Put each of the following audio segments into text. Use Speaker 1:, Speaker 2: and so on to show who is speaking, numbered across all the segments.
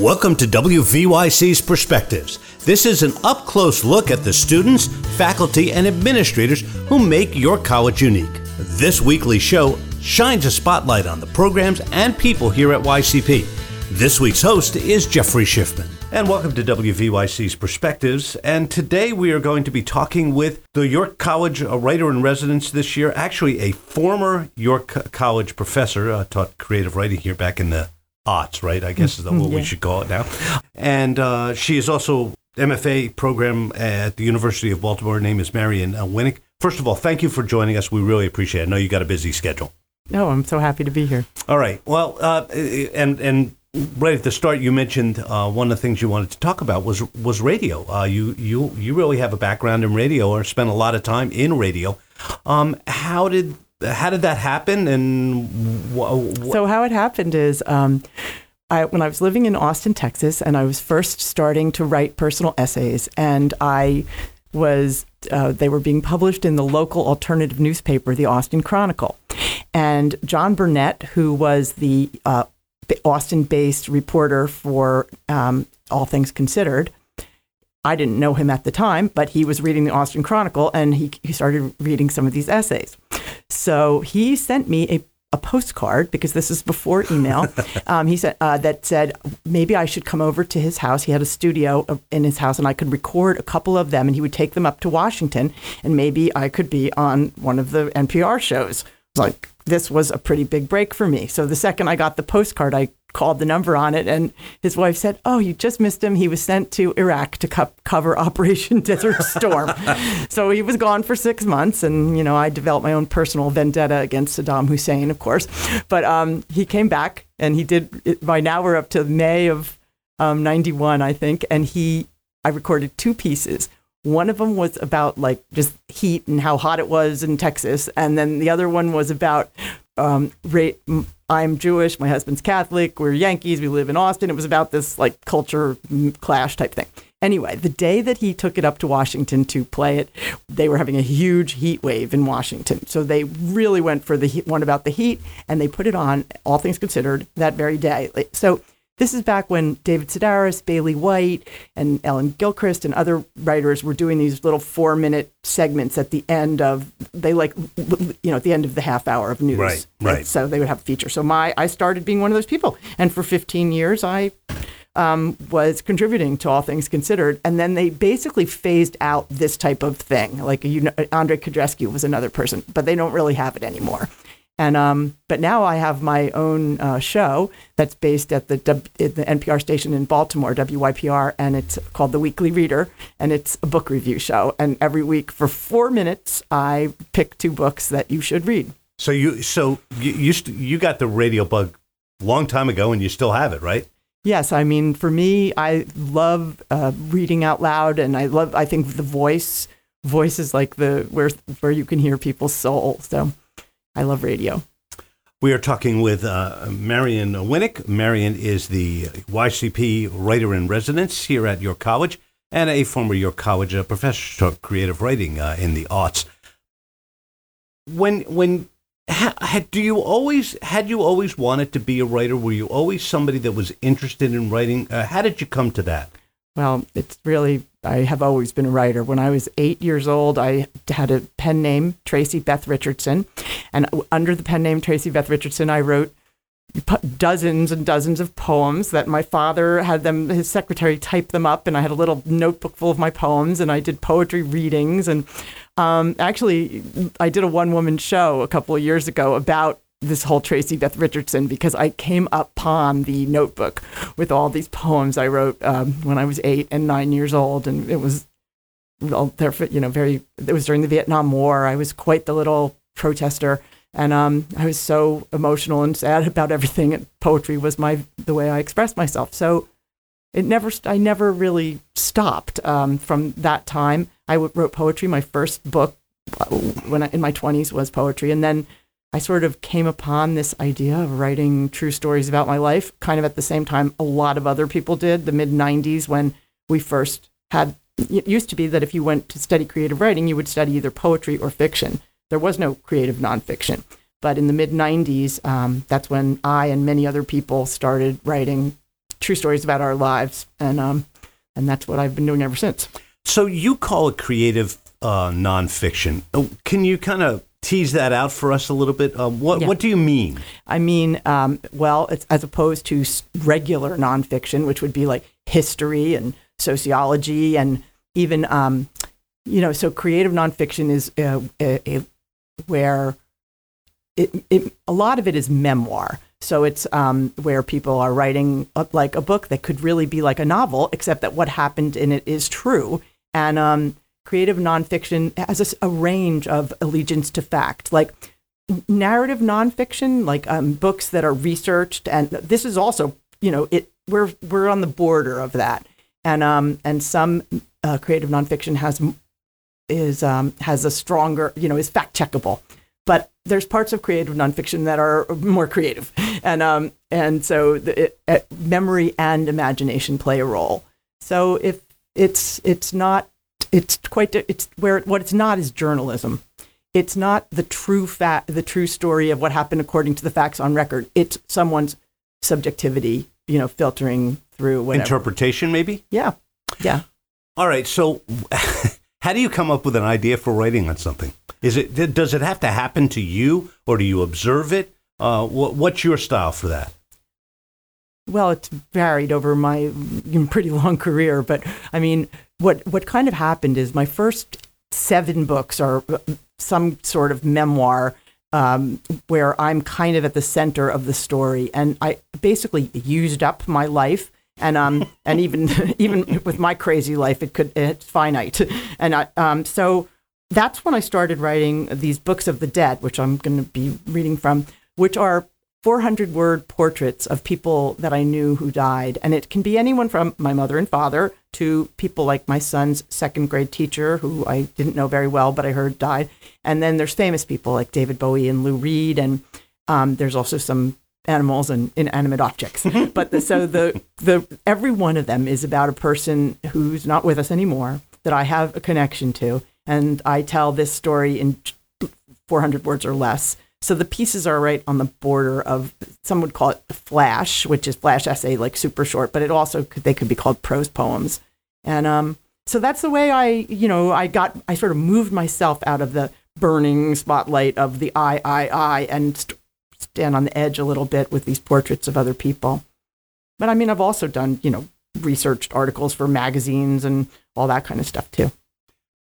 Speaker 1: Welcome to WVYC's Perspectives. This is an up close look at the students, faculty, and administrators who make your college unique. This weekly show shines a spotlight on the programs and people here at YCP. This week's host is Jeffrey Schiffman. And welcome to WVYC's Perspectives. And today we are going to be talking with the York College writer in residence this year, actually a former York College professor, uh, taught creative writing here back in the aughts, right? I guess is what yeah. we should call it now. And uh, she is also MFA program at the University of Baltimore. Her name is Marian uh, Winik. First of all, thank you for joining us. We really appreciate it. I know you got a busy schedule.
Speaker 2: No, I'm so happy to be here.
Speaker 1: All right. Well, uh, and and right at the start, you mentioned uh, one of the things you wanted to talk about was was radio. Uh, you you you really have a background in radio, or spent a lot of time in radio. Um, how did how did that happen? And
Speaker 2: wh- wh- so how it happened is. Um, I, when I was living in Austin, Texas, and I was first starting to write personal essays, and I was uh, they were being published in the local alternative newspaper, the Austin Chronicle, and John Burnett, who was the uh, Austin-based reporter for um, All Things Considered, I didn't know him at the time, but he was reading the Austin Chronicle and he, he started reading some of these essays. So he sent me a, a postcard because this is before email. um, he said uh, that said maybe I should come over to his house. He had a studio uh, in his house and I could record a couple of them and he would take them up to Washington and maybe I could be on one of the NPR shows. Like this was a pretty big break for me. So the second I got the postcard, I called the number on it, and his wife said, "Oh, you just missed him. He was sent to Iraq to co- cover Operation Desert Storm." so he was gone for six months, and you know I developed my own personal vendetta against Saddam Hussein, of course. But um, he came back, and he did. By now we're up to May of um, '91, I think, and he I recorded two pieces. One of them was about like just heat and how hot it was in Texas, and then the other one was about um, I'm Jewish, my husband's Catholic, we're Yankees, we live in Austin. It was about this like culture clash type thing. Anyway, the day that he took it up to Washington to play it, they were having a huge heat wave in Washington. So they really went for the one about the heat, and they put it on, all things considered, that very day. So this is back when David Sedaris, Bailey White, and Ellen Gilchrist and other writers were doing these little four minute segments at the end of they like you know at the end of the half hour of news.
Speaker 1: Right, right.
Speaker 2: so they would have a feature. So my I started being one of those people, and for 15 years I um, was contributing to All Things Considered, and then they basically phased out this type of thing. Like you know, Andrei Codrescu was another person, but they don't really have it anymore. And um, but now I have my own uh, show that's based at the the NPR station in Baltimore, WYPR, and it's called The Weekly Reader, and it's a book review show. And every week for four minutes, I pick two books that you should read.
Speaker 1: So you so you you, st- you got the radio bug long time ago, and you still have it, right?
Speaker 2: Yes, I mean for me, I love uh, reading out loud, and I love I think the voice voice is like the where where you can hear people's soul. So I love radio.
Speaker 1: We are talking with uh, Marian Winik. Marian is the YCP writer in residence here at York College and a former York College uh, professor of creative writing uh, in the arts. When when ha, do you always had you always wanted to be a writer? Were you always somebody that was interested in writing? Uh, how did you come to that?
Speaker 2: Well, it's really I have always been a writer. When I was eight years old, I had a pen name, Tracy Beth Richardson. And under the pen name Tracy Beth Richardson, I wrote dozens and dozens of poems that my father had them, his secretary typed them up. And I had a little notebook full of my poems. And I did poetry readings. And um, actually, I did a one woman show a couple of years ago about this whole Tracy Beth Richardson because I came upon the notebook with all these poems I wrote um, when I was eight and nine years old, and it was well, there, you know, very. It was during the Vietnam War. I was quite the little protester, and um, I was so emotional and sad about everything. And poetry was my the way I expressed myself. So it never, I never really stopped um, from that time. I wrote poetry. My first book uh, when I, in my twenties was poetry, and then I sort of came upon this idea of writing true stories about my life kind of at the same time a lot of other people did, the mid 90s when we first had it used to be that if you went to study creative writing, you would study either poetry or fiction. There was no creative nonfiction. But in the mid 90s, um, that's when I and many other people started writing true stories about our lives, and um, and that's what I've been doing ever since.
Speaker 1: So you call it creative uh, nonfiction. Oh, Can you kind of tease that out for us a little bit? Uh, what
Speaker 2: Yeah.
Speaker 1: What do you mean?
Speaker 2: I mean, um, well, it's as opposed to regular nonfiction, which would be like history and sociology and even, um, you know, so creative nonfiction is uh, a, a, where it, it, a lot of it is memoir. So it's um, where people are writing a, like a book that could really be like a novel, except that what happened in it is true. And um, creative nonfiction has a range of allegiance to fact. Like narrative nonfiction, like um, books that are researched, and this is also, you know, it we're we're on the border of that, and um and some uh, creative nonfiction has is um has a stronger, you know, is fact checkable, but there's parts of creative nonfiction that are more creative, and um and so the, it, uh, memory and imagination play a role. So if it's it's not it's quite it's where what it's not is journalism it's not the true fact, the true story of what happened according to the facts on record. It's someone's subjectivity, you know, filtering through whatever.
Speaker 1: Interpretation, maybe.
Speaker 2: yeah, yeah.
Speaker 1: All right. So, how do you come up with an idea for writing on something? Is it does it have to happen to you, or do you observe it? Uh, what, what's your style for that?
Speaker 2: Well, it's varied over my pretty long career, but I mean, what what kind of happened is my first seven books are some sort of memoir um, where I'm kind of at the center of the story, and I basically used up my life. And um and even even with my crazy life, it could it's finite, and I, um so that's when I started writing these books of the dead, which I'm going to be reading from, which are 400 word portraits of people that I knew who died. And it can be anyone from my mother and father to people like my son's second grade teacher, who I didn't know very well, but I heard died. And then there's famous people like David Bowie and Lou Reed. And um, there's also some animals and inanimate objects. but the, so the, the, every one of them is about a person who's not with us anymore that I have a connection to. And I tell this story in 400 words or less. So the pieces are right on the border of some would call it flash, which is flash essay, like super short, but it also could, they could be called prose poems. And um, so that's the way I, you know, I got, I sort of moved myself out of the burning spotlight of the I, I, I, and st- stand on the edge a little bit with these portraits of other people. But I mean, I've also done, you know, researched articles for magazines and all that kind of stuff too.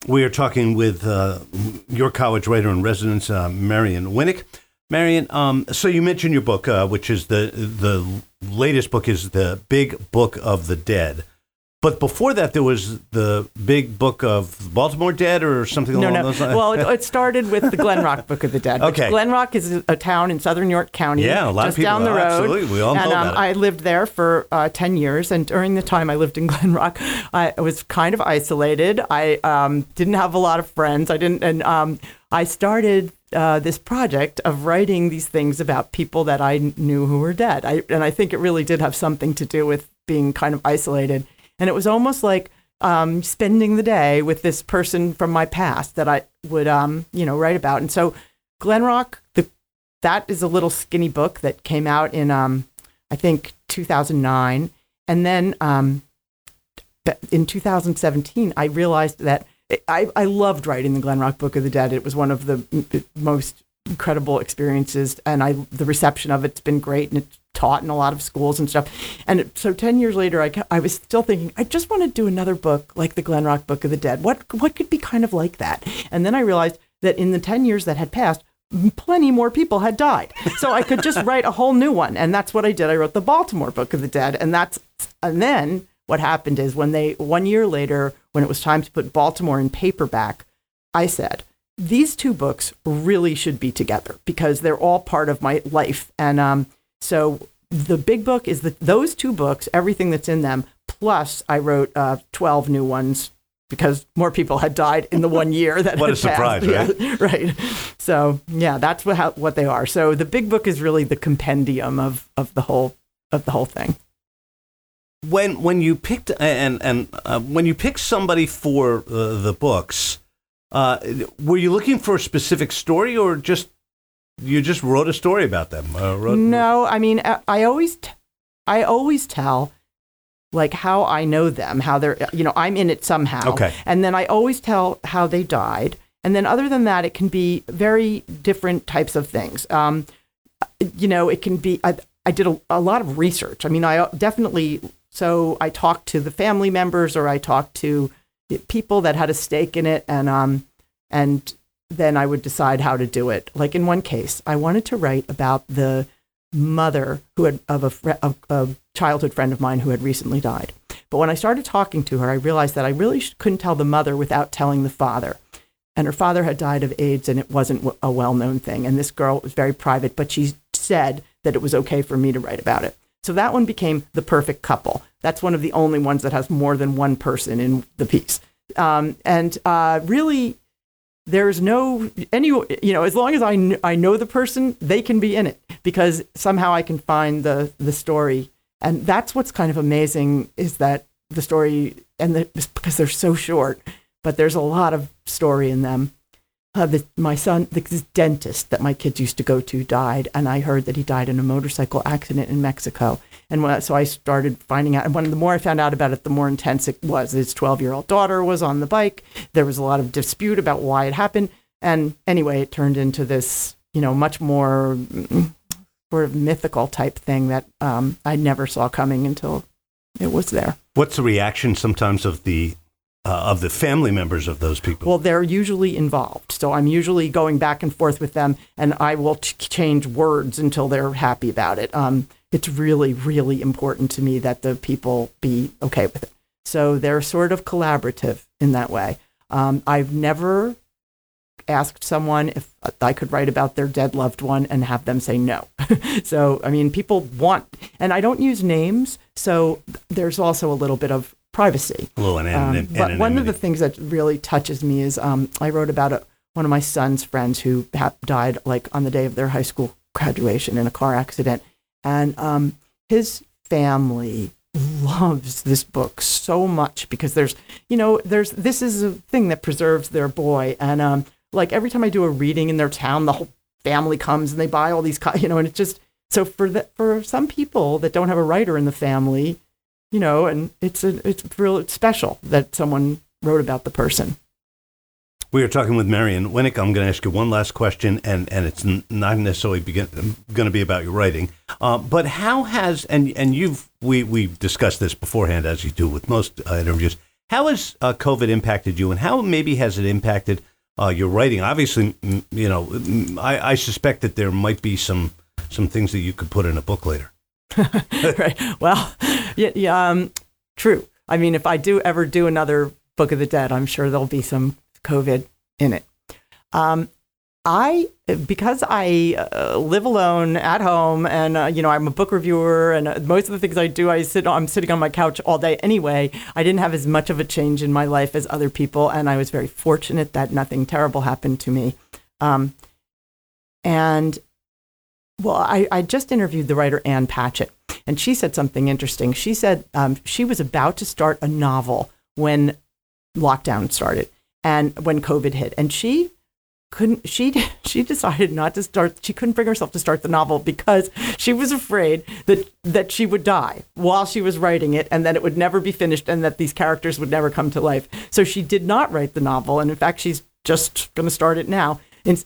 Speaker 1: We are talking with uh, York College writer in residence, uh, Marian Winik. Marian, um, so you mentioned your book, uh, which is the the latest book is the Big Book of the Dead. But before that, there was the Big Book of Baltimore Dead, or something
Speaker 2: No,
Speaker 1: along
Speaker 2: no.
Speaker 1: those lines.
Speaker 2: Well, it, it started with the Glen Rock Book of the Dead.
Speaker 1: Okay.
Speaker 2: Glen Rock is a town in southern York County.
Speaker 1: Yeah, a lot of
Speaker 2: just
Speaker 1: people-
Speaker 2: down the road.
Speaker 1: absolutely. We all know
Speaker 2: and, um,
Speaker 1: about it.
Speaker 2: I lived there for uh, ten years, and during the time I lived in Glen Rock, I was kind of isolated. I um, didn't have a lot of friends. I didn't, and um, I started. Uh, this project of writing these things about people that I knew who were dead, I, and I think it really did have something to do with being kind of isolated. And it was almost like um, spending the day with this person from my past that I would, um, you know, write about. And so, Glen Rock, the that is a little skinny book that came out in, um, I think, 2009. And then um, in 2017, I realized that I, I loved writing the Glen Rock Book of the Dead. It was one of the most incredible experiences, and I the reception of it's been great, and it's taught in a lot of schools and stuff. And so ten years later, I, I was still thinking I just want to do another book like the Glen Rock Book of the Dead. What what could be kind of like that? And then I realized that in the ten years that had passed. Plenty more people had died, so I could just write a whole new one, and that's what I did. I wrote the Baltimore Book of the Dead, and that's and then what happened is when they one year later, when it was time to put Baltimore in paperback, I said, these two books really should be together because they're all part of my life. And um, so the big book is the, those two books, everything that's in them, plus I wrote uh, 12 new ones because more people had died in the one year that
Speaker 1: What a
Speaker 2: had passed.
Speaker 1: surprise,
Speaker 2: Yeah, right. So yeah, that's what, how, what they are. So the big book is really the compendium of, of the whole of the whole thing.
Speaker 1: when when you picked and and uh, when you picked somebody for uh, the books, uh, were you looking for a specific story or just you just wrote a story about them? Uh, wrote,
Speaker 2: No, I mean, I I always, t- I always tell like how I know them, how they're, you know, I'm in it somehow.
Speaker 1: Okay.
Speaker 2: And then I always tell how they died. And then other than that, it can be very different types of things. Um, you know, it can be, I, I did a, a lot of research. I mean, I definitely, so I talked to the family members or I talked to people that had a stake in it and, um, and then I would decide how to do it. Like in one case, I wanted to write about the mother who had of a, a childhood friend of mine who had recently died. But when I started talking to her, I realized that I really couldn't tell the mother without telling the father. And her father had died of AIDS, and it wasn't a well known thing. And this girl was very private, but she said that it was okay for me to write about it. So that one became the perfect couple. That's one of the only ones that has more than one person in the piece. Um, and uh, really, there's no any you know as long as I, kn- I know the person they can be in it because somehow i can find the the story. And that's what's kind of amazing is that the story and the, because they're so short but there's a lot of story in them. Uh, the, my son the dentist that my kids used to go to died and i heard that he died in a motorcycle accident in mexico and when, so i started finding out and when the more i found out about it the more intense it was his 12 year old daughter was on the bike there was a lot of dispute about why it happened and anyway it turned into this you know much more mm, sort of mythical type thing that um, i never saw coming until it was there
Speaker 1: What's the reaction sometimes of the uh, of the family members of those people?
Speaker 2: Well, they're usually involved. So I'm usually going back and forth with them, and I will ch- change words until they're happy about it. Um, it's really, really important to me that the people be okay with it. So they're sort of collaborative in that way. Um, I've never asked someone if I could write about their dead loved one and have them say no. so, I mean, people want, and I don't use names. So there's also a little bit of privacy.
Speaker 1: A little
Speaker 2: um, but one of the things that really touches me is um, I wrote about a, one of my son's friends who ha- died like on the day of their high school graduation in a car accident, and um, his family loves this book so much because there's you know there's this is a thing that preserves their boy and um like every time I do a reading in their town the whole family comes and they buy all these you know and it's just so for the, for some people that don't have a writer in the family you know, and it's a, it's real special that someone wrote about the person.
Speaker 1: We are talking with Marian Winik. I'm going to ask you one last question, and, and it's not necessarily begin, going to be about your writing, uh, but how has and and you've we we discussed this beforehand as you do with most uh, interviews. How has uh, COVID impacted you, and how maybe has it impacted uh, your writing? Obviously, you know, I, I suspect that there might be some some things that you could put in a book later.
Speaker 2: right. Well, yeah, yeah um, true. I mean, if I do ever do another Book of the Dead, I'm sure there'll be some COVID in it. Um, I, because I uh, live alone at home, and uh, you know, I'm a book reviewer, and uh, most of the things I do, I sit, I'm sitting on my couch all day anyway. I didn't have as much of a change in my life as other people, and I was very fortunate that nothing terrible happened to me. Um, and well, I, I just interviewed the writer Ann Patchett, and she said something interesting. She said um, she was about to start a novel when lockdown started and when COVID hit, and she couldn't. She she decided not to start. She couldn't bring herself to start the novel because she was afraid that that she would die while she was writing it, and that it would never be finished, and that these characters would never come to life. So she did not write the novel, and in fact, she's just going to start it now.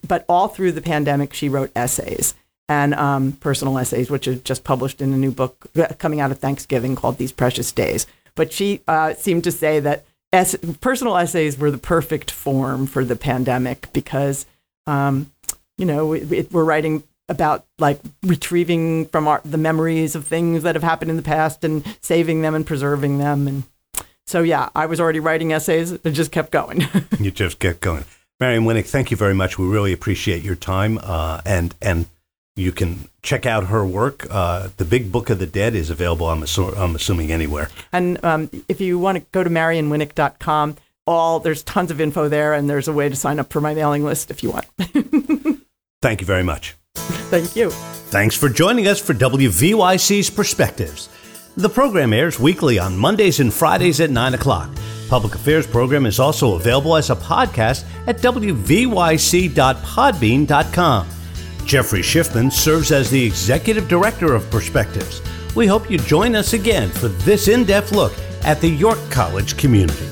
Speaker 2: but all through the pandemic, she wrote essays and um, personal essays, which are just published in a new book uh, coming out of Thanksgiving called These Precious Days. But she uh, seemed to say that es- personal essays were the perfect form for the pandemic because, um, you know, we, we, we're writing about like retrieving from our, the memories of things that have happened in the past and saving them and preserving them. And so, yeah, I was already writing essays. It just kept going.
Speaker 1: you just kept going. Marian Winik, thank you very much. We really appreciate your time uh, and and you can check out her work. Uh, the Big Book of the Dead is available, I'm, assu- I'm assuming, anywhere.
Speaker 2: And um, if you want to go to marionwinik.com, all there's tons of info there, and there's a way to sign up for my mailing list if you want.
Speaker 1: Thank you very much.
Speaker 2: Thank you.
Speaker 1: Thanks for joining us for WVYC's Perspectives. The program airs weekly on Mondays and Fridays at 9 o'clock. Public Affairs program is also available as a podcast at wvyc.podbean.com. Jeffrey Schiffman serves as the Executive Director of Perspectives. We hope you join us again for this in depth look at the York College community.